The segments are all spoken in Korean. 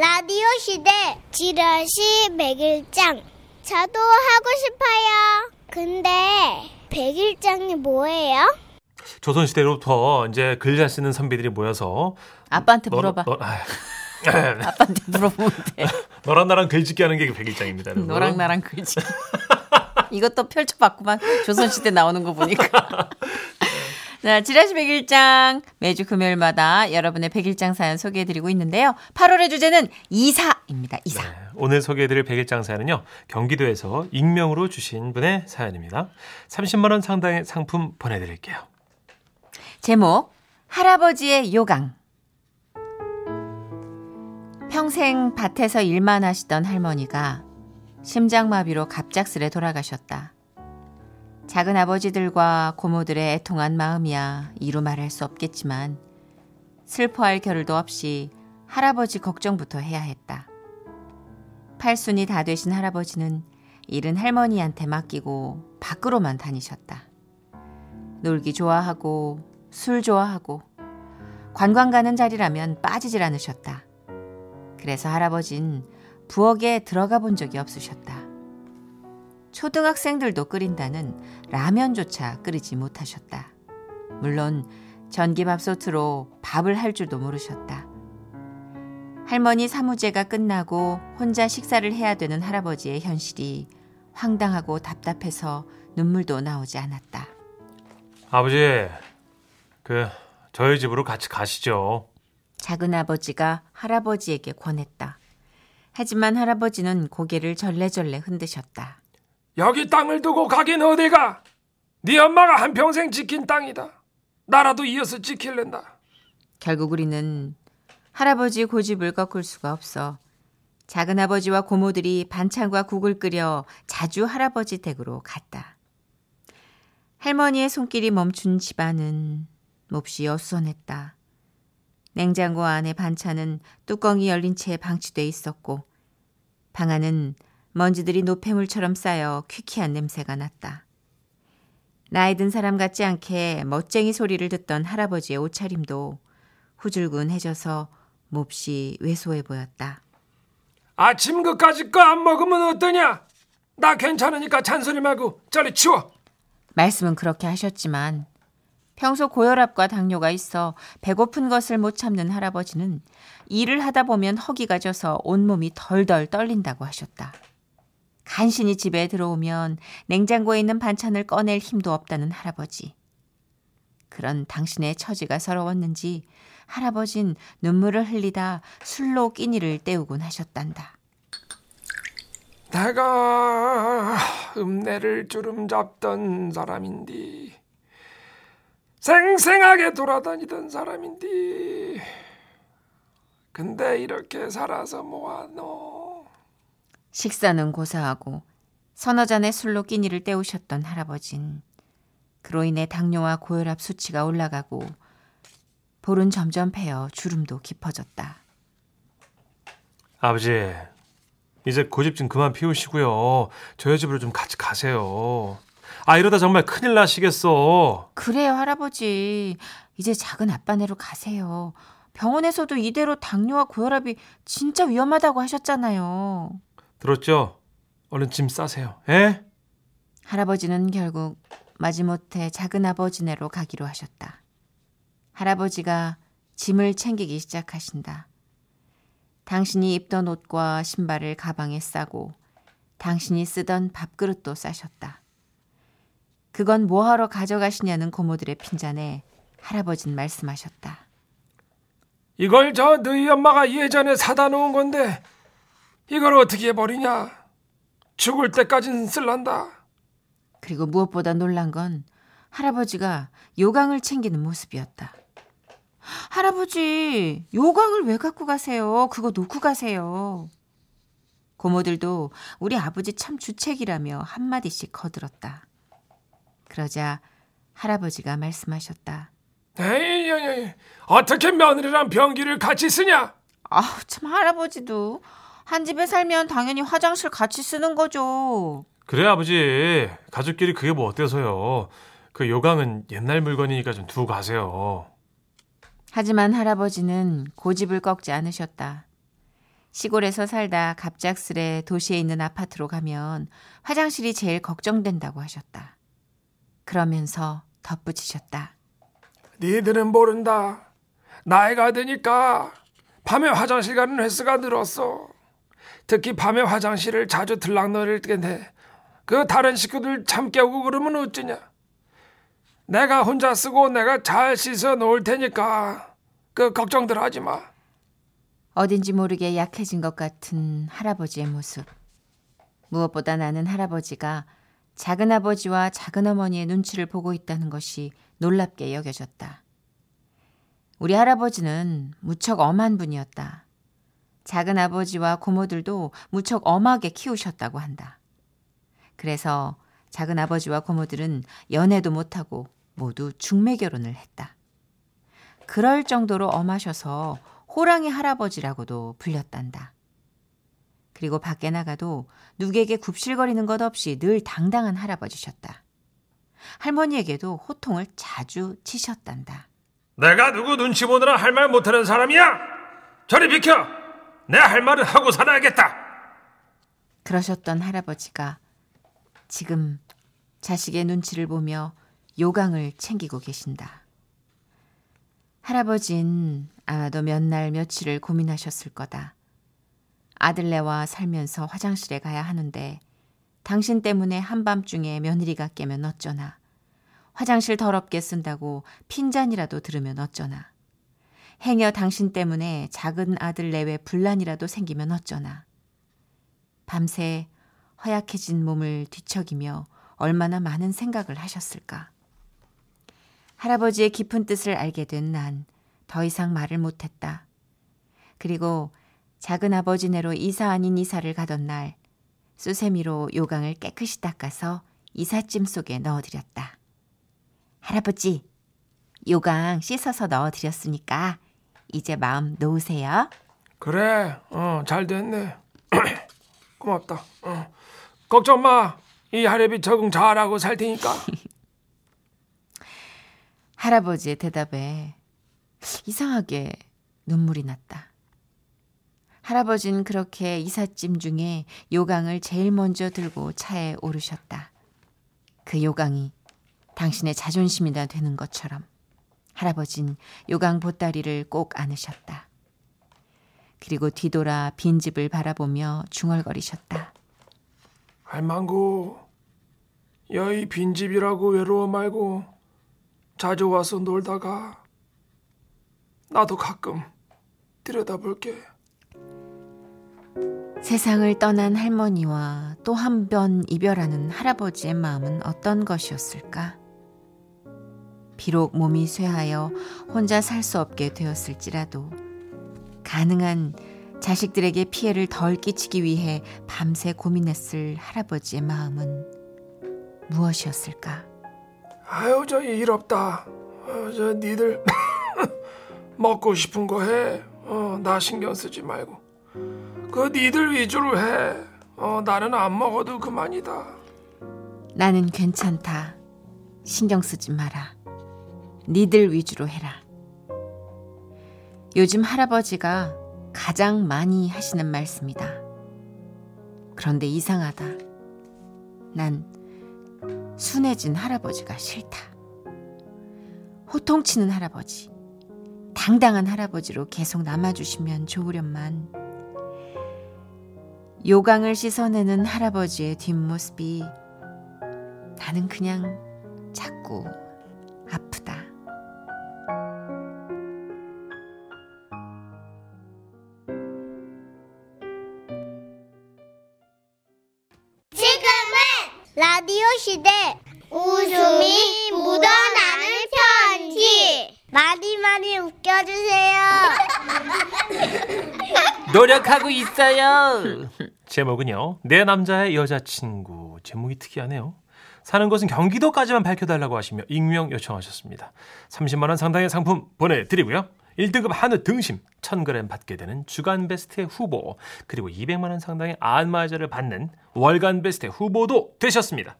라디오 시대 지라시 백일장 저도 하고 싶어요. 근데 백일장이 뭐예요? 조선 시대로부터 이제 글 잘 쓰는 선비들이 모여서 아빠한테 너- 물어봐. 너, 아, 아빠한테 물어보면 돼. 너랑 나랑 글짓기 하는 게 백일장입니다. 여러분. 너랑 나랑 글지. 이것도 펼쳐봤구만. 조선시대 나오는 거 보니까. 자, 지라시 백일장. 매주 금요일마다 여러분의 백일장 사연 소개해드리고 있는데요. 8월의 주제는 이사입니다. 이사. 네, 오늘 소개해드릴 백일장 사연은요. 경기도에서 익명으로 주신 분의 사연입니다. 30만 원 상당의 상품 보내드릴게요. 제목 할아버지의 요강 평생 밭에서 일만 하시던 할머니가 심장마비로 갑작스레 돌아가셨다. 작은 아버지들과 고모들의 애통한 마음이야 이루 말할 수 없겠지만 슬퍼할 겨를도 없이 할아버지 걱정부터 해야 했다. 팔순이 다 되신 할아버지는 일은 할머니한테 맡기고 밖으로만 다니셨다. 놀기 좋아하고 술 좋아하고 관광 가는 자리라면 빠지질 않으셨다. 그래서 할아버진 부엌에 들어가 본 적이 없으셨다. 초등학생들도 끓인다는 라면조차 끓이지 못하셨다. 물론 전기밥솥으로 밥을 할 줄도 모르셨다. 할머니 사무제가 끝나고 혼자 식사를 해야 되는 할아버지의 현실이 황당하고 답답해서 눈물도 나오지 않았다. 아버지, 그 저희 집으로 같이 가시죠. 작은 아버지가 할아버지에게 권했다. 하지만 할아버지는 고개를 절레절레 흔드셨다. 여기 땅을 두고 가긴 어디가? 네 엄마가 한평생 지킨 땅이다. 나라도 이어서 지킬랜다. 결국 우리는 할아버지 고집을 꺾을 수가 없어 작은 아버지와 고모들이 반찬과 국을 끓여 자주 할아버지 댁으로 갔다. 할머니의 손길이 멈춘 집안은 몹시 어수선했다. 냉장고 안에 반찬은 뚜껑이 열린 채 방치돼 있었고 방 안은 먼지들이 노폐물처럼 쌓여 퀴퀴한 냄새가 났다. 나이 든 사람 같지 않게 멋쟁이 소리를 듣던 할아버지의 옷차림도 후줄근해져서 몹시 왜소해 보였다. 아침 그까짓 거 안 먹으면 어떠냐? 나 괜찮으니까 잔소리 말고 저리 치워. 말씀은 그렇게 하셨지만 평소 고혈압과 당뇨가 있어 배고픈 것을 못 참는 할아버지는 일을 하다 보면 허기가 져서 온몸이 덜덜 떨린다고 하셨다. 간신히 집에 들어오면 냉장고에 있는 반찬을 꺼낼 힘도 없다는 할아버지. 그런 당신의 처지가 서러웠는지 할아버진 눈물을 흘리다 술로 끼니를 때우곤 하셨단다. 내가 읍내를 주름 잡던 사람인디 생생하게 돌아다니던 사람인디 근데 이렇게 살아서 뭐하노 식사는 고사하고 서너 잔의 술로 끼니를 때우셨던 할아버진 그로 인해 당뇨와 고혈압 수치가 올라가고 볼은 점점 패어 주름도 깊어졌다. 아버지, 이제 고집 좀 그만 피우시고요. 저희 집으로 좀 같이 가세요. 아 이러다 정말 큰일 나시겠어. 그래요, 할아버지. 이제 작은 아빠네로 가세요. 병원에서도 이대로 당뇨와 고혈압이 진짜 위험하다고 하셨잖아요. 들었죠? 얼른 짐 싸세요. 예? 할아버지는 결국 마지못해 작은 아버지네로 가기로 하셨다. 할아버지가 짐을 챙기기 시작하신다. 당신이 입던 옷과 신발을 가방에 싸고 당신이 쓰던 밥그릇도 싸셨다. 그건 뭐하러 가져가시냐는 고모들의 핀잔에 할아버진 말씀하셨다. 이걸 저 너희 엄마가 예전에 사다 놓은 건데 이걸 어떻게 버리냐 죽을 때까진 쓸란다 그리고 무엇보다 놀란 건 할아버지가 요강을 챙기는 모습이었다. 할아버지, 요강을 왜 갖고 가세요? 그거 놓고 가세요. 고모들도 우리 아버지 참 주책이라며 한마디씩 거들었다. 그러자 할아버지가 말씀하셨다. 에이, 에이, 에이, 어떻게 며느리랑 병기를 같이 쓰냐 아우, 참 할아버지도 한 집에 살면 당연히 화장실 같이 쓰는 거죠. 그래 아버지 가족끼리 그게 뭐 어때서요. 그 요강은 옛날 물건이니까 좀 두고 가세요. 하지만 할아버지는 고집을 꺾지 않으셨다. 시골에서 살다 갑작스레 도시에 있는 아파트로 가면 화장실이 제일 걱정된다고 하셨다. 그러면서 덧붙이셨다. 니들은 모른다. 나이가 드니까 밤에 화장실 가는 횟수가 늘었어. 특히 밤에 화장실을 자주 들락거릴 텐데 그 다른 식구들 잠 깨우고 그러면 어쩌냐. 내가 혼자 쓰고 내가 잘 씻어 놓을 테니까 그 걱정들 하지 마. 어딘지 모르게 약해진 것 같은 할아버지의 모습. 무엇보다 나는 할아버지가 작은아버지와 작은어머니의 눈치를 보고 있다는 것이 놀랍게 여겨졌다. 우리 할아버지는 무척 엄한 분이었다. 작은 아버지와 고모들도 무척 엄하게 키우셨다고 한다. 그래서 작은 아버지와 고모들은 연애도 못하고 모두 중매 결혼을 했다. 그럴 정도로 엄하셔서 호랑이 할아버지라고도 불렸단다. 그리고 밖에 나가도 누구에게 굽실거리는 것 없이 늘 당당한 할아버지셨다. 할머니에게도 호통을 자주 치셨단다. 내가 누구 눈치 보느라 할 말 못하는 사람이야? 저리 비켜! 내 할 말은 하고 살아야겠다! 그러셨던 할아버지가 지금 자식의 눈치를 보며 요강을 챙기고 계신다. 할아버진 아마도 몇 날 며칠을 고민하셨을 거다. 아들네와 살면서 화장실에 가야 하는데 당신 때문에 한밤중에 며느리가 깨면 어쩌나. 화장실 더럽게 쓴다고 핀잔이라도 들으면 어쩌나. 행여 당신 때문에 작은 아들 내외 분란이라도 생기면 어쩌나. 밤새 허약해진 몸을 뒤척이며 얼마나 많은 생각을 하셨을까. 할아버지의 깊은 뜻을 알게 된 난 더 이상 말을 못했다. 그리고 작은 아버지네로 이사 아닌 이사를 가던 날 수세미로 요강을 깨끗이 닦아서 이삿짐 속에 넣어드렸다. 할아버지, 요강 씻어서 넣어드렸으니까 이제 마음 놓으세요. 그래, 어, 잘 됐네. 고맙다. 어. 걱정 마. 이 할애비 적응 잘하고 살 테니까. 할아버지의 대답에 이상하게 눈물이 났다. 할아버지는 그렇게 이삿짐 중에 요강을 제일 먼저 들고 차에 오르셨다. 그 요강이 당신의 자존심이나 되는 것처럼 할아버진 요강 보따리를 꼭 안으셨다. 그리고 뒤돌아 빈집을 바라보며 중얼거리셨다. 할망구, 여의 빈집이라고 외로워 말고 자주 와서 놀다가 나도 가끔 들여다볼게. 세상을 떠난 할머니와 또 한 번 이별하는 할아버지의 마음은 어떤 것이었을까? 비록 몸이 쇠하여 혼자 살 수 없게 되었을지라도 가능한 자식들에게 피해를 덜 끼치기 위해 밤새 고민했을 할아버지의 마음은 무엇이었을까? 아유 저 일 없다. 어, 저 니들 먹고 싶은 거 해. 어, 나 신경 쓰지 말고. 그 니들 위주로 해. 어, 나는 안 먹어도 그만이다. 나는 괜찮다. 신경 쓰지 마라. 니들 위주로 해라. 요즘 할아버지가 가장 많이 하시는 말씀이다. 그런데 이상하다. 난 순해진 할아버지가 싫다. 호통치는 할아버지, 당당한 할아버지로 계속 남아주시면 좋으련만 요강을 씻어내는 할아버지의 뒷모습이 나는 그냥 자꾸 하고 있어요. 제목은요. 내 남자의 여자친구. 제목이 특이하네요. 사는 곳은 경기도까지만 밝혀달라고 하시며 익명 요청하셨습니다. 30만 원 상당의 상품 보내드리고요. 1등급 한우 등심 1000g 받게 되는 주간 베스트 후보 그리고 200만 원 상당의 안마자를 받는 월간 베스트 후보도 되셨습니다.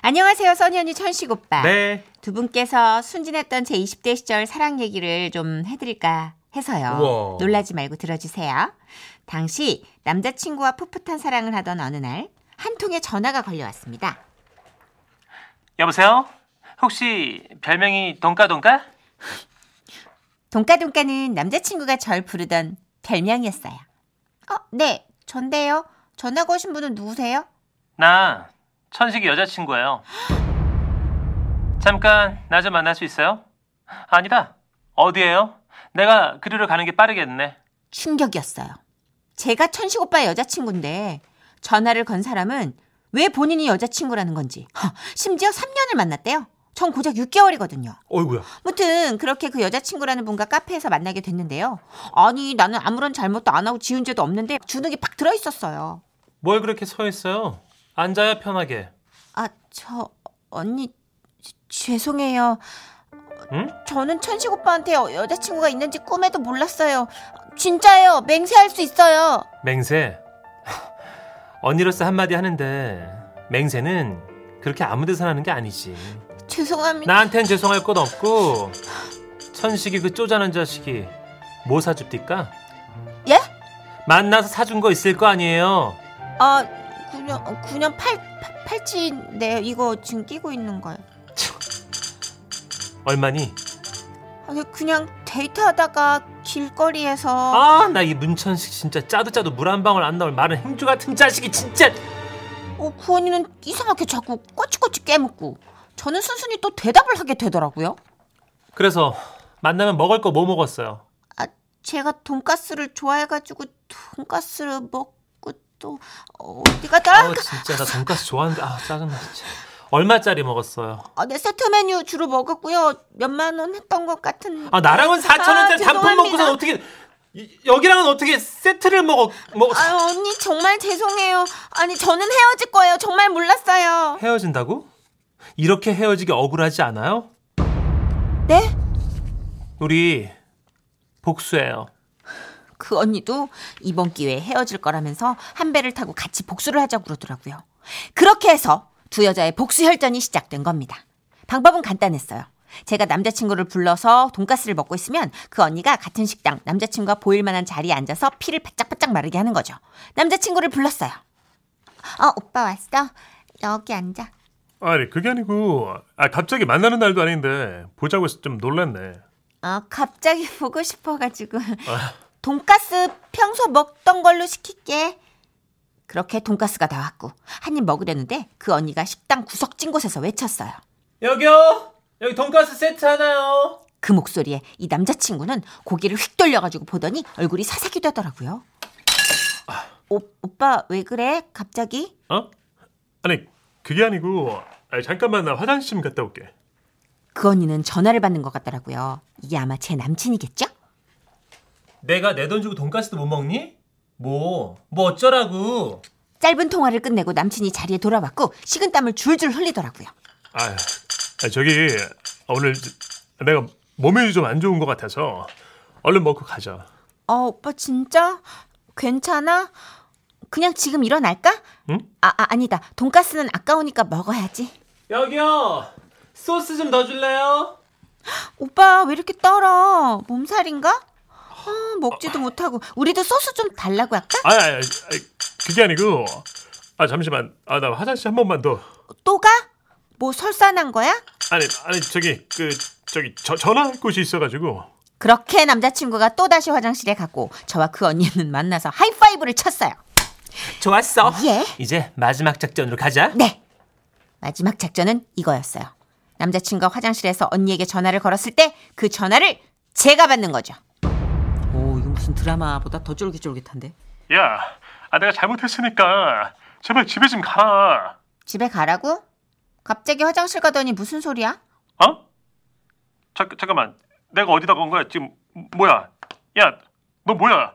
안녕하세요, 써니 언니 천식 오빠. 네. 두 분께서 순진했던 제 20대 시절 사랑 얘기를 좀 해드릴까 해서요. 우와. 놀라지 말고 들어주세요. 당시 남자친구와 풋풋한 사랑을 하던 어느 날 한 통의 전화가 걸려왔습니다. 여보세요? 혹시 별명이 동까동까? 동까동까는 남자친구가 절 부르던 별명이었어요. 어, 네, 전데요. 전화 거신 분은 누구세요? 나 천식이 여자친구예요. 잠깐 나 좀 만날 수 있어요? 아니다. 어디에요? 내가 그리로 가는 게 빠르겠네. 충격이었어요. 제가 천식 오빠의 여자친구인데 전화를 건 사람은 왜 본인이 여자친구라는 건지 허, 심지어 3년을 만났대요. 전 고작 6개월이거든요. 어이구야. 무튼 그렇게 그 여자친구라는 분과 카페에서 만나게 됐는데요. 아니 나는 아무런 잘못도 안 하고 지은 죄도 없는데 주눅이 팍 들어 있었어요. 뭘 그렇게 서 있어요? 앉아야 편하게. 아 저 언니 지- 죄송해요. 응? 저는 천식 오빠한테 여, 여자친구가 있는지 꿈에도 몰랐어요. 진짜예요. 맹세할 수 있어요. 맹세. 언니로서 한마디 하는데 맹세는 그렇게 아무 데서나 하는 게 아니지. 죄송합니다. 나한텐 죄송할 것 없고 천식이 그 쪼잔한 자식이 뭐 사줍디까? 예? 만나서 사준 거 있을 거 아니에요. 아 9년 9년 팔, 팔 팔찌인데 이거 지금 끼고 있는 거예요. 얼마니? 아니, 그냥 데이트하다가 길거리에서 아 나 이 문천식 진짜 짜도 짜도 물 한 방울 안 나올 마른 행주 같은 자식이 진짜 어, 그 언니는 이상하게 자꾸 꼬치꼬치 깨묻고 저는 순순히 또 대답을 하게 되더라고요. 그래서 만나면 먹을 거 뭐 먹었어요? 아, 제가 돈가스를 좋아해가지고 돈가스를 먹고 또 어디가 다 아우 진짜 나 돈가스 좋아하는데 아 짜증나 진짜 얼마짜리 먹었어요? 아, 네 세트 메뉴 주로 먹었고요. 몇만 원 했던 것 같은. 아 나랑은 4천 원짜리 아, 단품. 먹고서 어떻게 이- 여기랑은 어떻게 세트를 먹어 먹 아유 언니 정말 죄송해요. 아니 저는 헤어질 거예요. 정말 몰랐어요. 헤어진다고? 이렇게 헤어지기 억울하지 않아요? 네? 우리 복수해요. 그 언니도 이번 기회에 헤어질 거라면서 한 배를 타고 같이 복수를 하자고 그러더라고요. 그렇게 해서 두 여자의 복수 혈전이 시작된 겁니다. 방법은 간단했어요. 제가 남자친구를 불러서 돈가스를 먹고 있으면 그 언니가 같은 식당 남자친구가 보일 만한 자리에 앉아서 피를 바짝바짝 마르게 하는 거죠. 남자친구를 불렀어요. 어, 오빠 왔어? 여기 앉아. 아니 그게 아니고 아 갑자기 만나는 날도 아닌데 보자고 해서 좀 놀랐네. 어, 갑자기 보고 싶어 가지고. 돈가스 평소 먹던 걸로 시킬게. 그렇게 돈가스가 나왔고 한 입 먹으려는데 그 언니가 식당 구석진 곳에서 외쳤어요. 여기요. 여기 돈가스 세트 하나요. 그 목소리에 이 남자친구는 고개를 휙 돌려가지고 보더니 얼굴이 사사기 되더라고요. 오, 오빠 왜 그래? 갑자기? 어? 아니 그게 아니고 아 잠깐만 나 화장실 좀 갔다 올게. 그 언니는 전화를 받는 것 같더라고요. 이게 아마 제 남친이겠죠? 내가 내 돈 주고 돈가스도 못 먹니? 뭐? 뭐 어쩌라고? 짧은 통화를 끝내고 남친이 자리에 돌아왔고 식은 땀을 줄줄 흘리더라고요. 아, 아 저기 오늘 내가 몸이 좀 안 좋은 것 같아서 얼른 먹고 가자. 어, 오빠 진짜? 괜찮아? 그냥 지금 일어날까? 응? 아, 아 아니다. 돈가스는 아까우니까 먹어야지. 여기요. 소스 좀 넣어줄래요? 오빠 왜 이렇게 떨어? 몸살인가? 아, 먹지도 못하고 우리도 소스 좀 달라고 할까? 아, 아, 아 그게 아니고 아 잠시만 아 나 화장실 한 번만 더. 또 가? 뭐 설사난 거야? 아니 아니 저기 그 저기 저, 전화할 곳이 있어가지고 그렇게 남자친구가 또 다시 화장실에 갔고 저와 그 언니는 만나서 하이파이브를 쳤어요. 좋았어. 예. 이제 마지막 작전으로 가자. 네. 마지막 작전은 이거였어요. 남자친구가 화장실에서 언니에게 전화를 걸었을 때 그 전화를 제가 받는 거죠. 무슨 드라마보다 더 쫄깃쫄깃한데. 야, 아 내가 잘못했으니까 제발 집에 좀 가라. 집에 가라고? 갑자기 화장실 가더니 무슨 소리야? 어? 잠 잠깐만, 내가 어디다 건 거야? 지금 뭐야? 야, 너 뭐야? 야,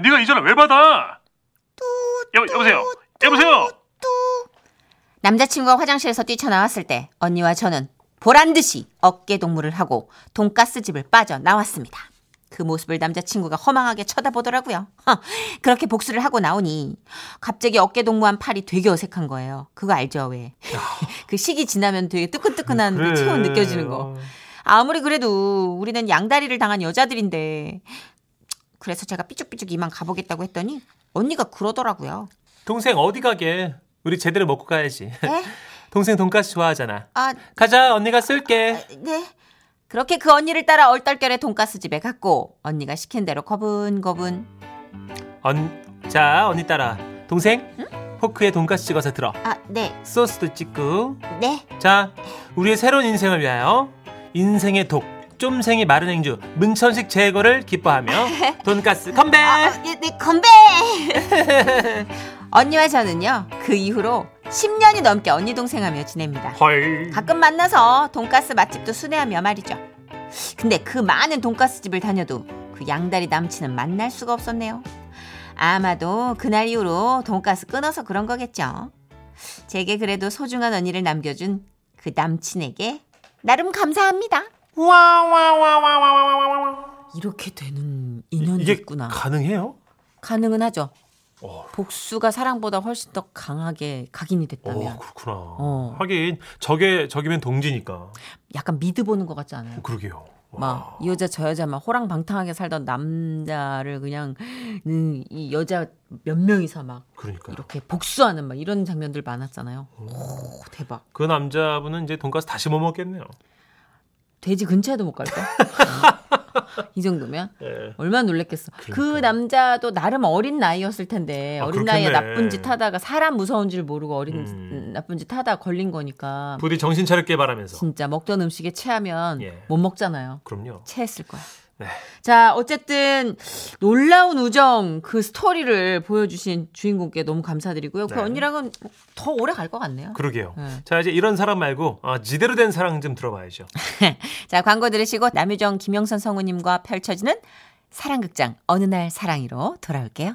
네가 이 전화 왜 받아? 여 여보세요, 여보세요. 남자친구가 화장실에서 뛰쳐나왔을 때 언니와 저는 보란 듯이 어깨 동무를 하고 돈가스 집을 빠져 나왔습니다. 그 모습을 남자친구가 허망하게 쳐다보더라고요. 허, 그렇게 복수를 하고 나오니 갑자기 어깨 동무한 팔이 되게 어색한 거예요. 그거 알죠, 왜? 그 시기 지나면 되게 뜨끈뜨끈한 그 체온 느껴지는 거. 어. 아무리 그래도 우리는 양다리를 당한 여자들인데 그래서 제가 삐죽삐죽 이만 가보겠다고 했더니 언니가 그러더라고요. 동생 어디 가게? 우리 제대로 먹고 가야지. 네? 동생 돈가스 좋아하잖아. 아, 가자, 언니가 쓸게. 네. 그렇게 그 언니를 따라 얼떨결에 돈가스 집에 갔고 언니가 시킨 대로 거분거분. 언, 자, 언니 따라. 동생, 포크에 돈가스 찍어서 들어. 아, 네, 소스도 찍고. 네. 자, 우리의 새로운 인생을 위하여 인생의 독, 쫌생이 마른 행주, 문천식 제거를 기뻐하며 돈가스 건배! 아, 네, 네, 건배! 언니와 저는요, 그 이후로 10년이 넘게 언니 동생하며 지냅니다. 헐. 가끔 만나서 돈가스 맛집도 순회하며 말이죠. 근데 그 많은 돈가스 집을 다녀도 그 양다리 남친은 만날 수가 없었네요. 아마도 그날 이후로 돈가스 끊어서 그런 거겠죠. 제게 그래도 소중한 언니를 남겨준 그 남친에게 나름 감사합니다. 이렇게 되는 인연이 이게 있구나. 가능해요? 가능은 하죠. 어. 복수가 사랑보다 훨씬 더 강하게 각인이 됐다면 어, 그렇구나. 어. 하긴 저게 저기면 동지니까. 약간 미드 보는 것 같지 않아요? 그러게요. 와. 막이 여자 저 여자 막 호랑방탕하게 살던 남자를 그냥 음, 이 여자 몇 명이서 막 그러니까. 이렇게 복수하는 막 이런 장면들 많았잖아요. 오, 대박. 그 남자분은 이제 돈가스 다시 못 먹겠네요. 돼지 근처에도 못 갈까? 이 정도면 예. 얼마나 놀랬겠어. 그 그러니까요. 남자도 나름 어린 나이였을 텐데 아, 어린 나이에 그렇겠네. 나쁜 짓 하다가 사람 무서운 줄 모르고 어린 음. 나쁜 짓 하다 걸린 거니까 부디 정신 차렸게 바라면서. 진짜 먹던 음식에 체하면 예. 못 먹잖아요. 그럼요. 체했을 거야. 네. 자, 어쨌든 놀라운 우정 그 스토리를 보여주신 주인공께 너무 감사드리고요. 그 네. 언니랑은 더 오래 갈 것 같네요. 그러게요. 네. 자, 이제 이런 사람 말고 어, 지대로 된 사랑 좀 들어봐야죠. 자, 광고 들으시고 남유정, 김영선 성우님과 펼쳐지는 사랑극장 어느 날 사랑이로 돌아올게요.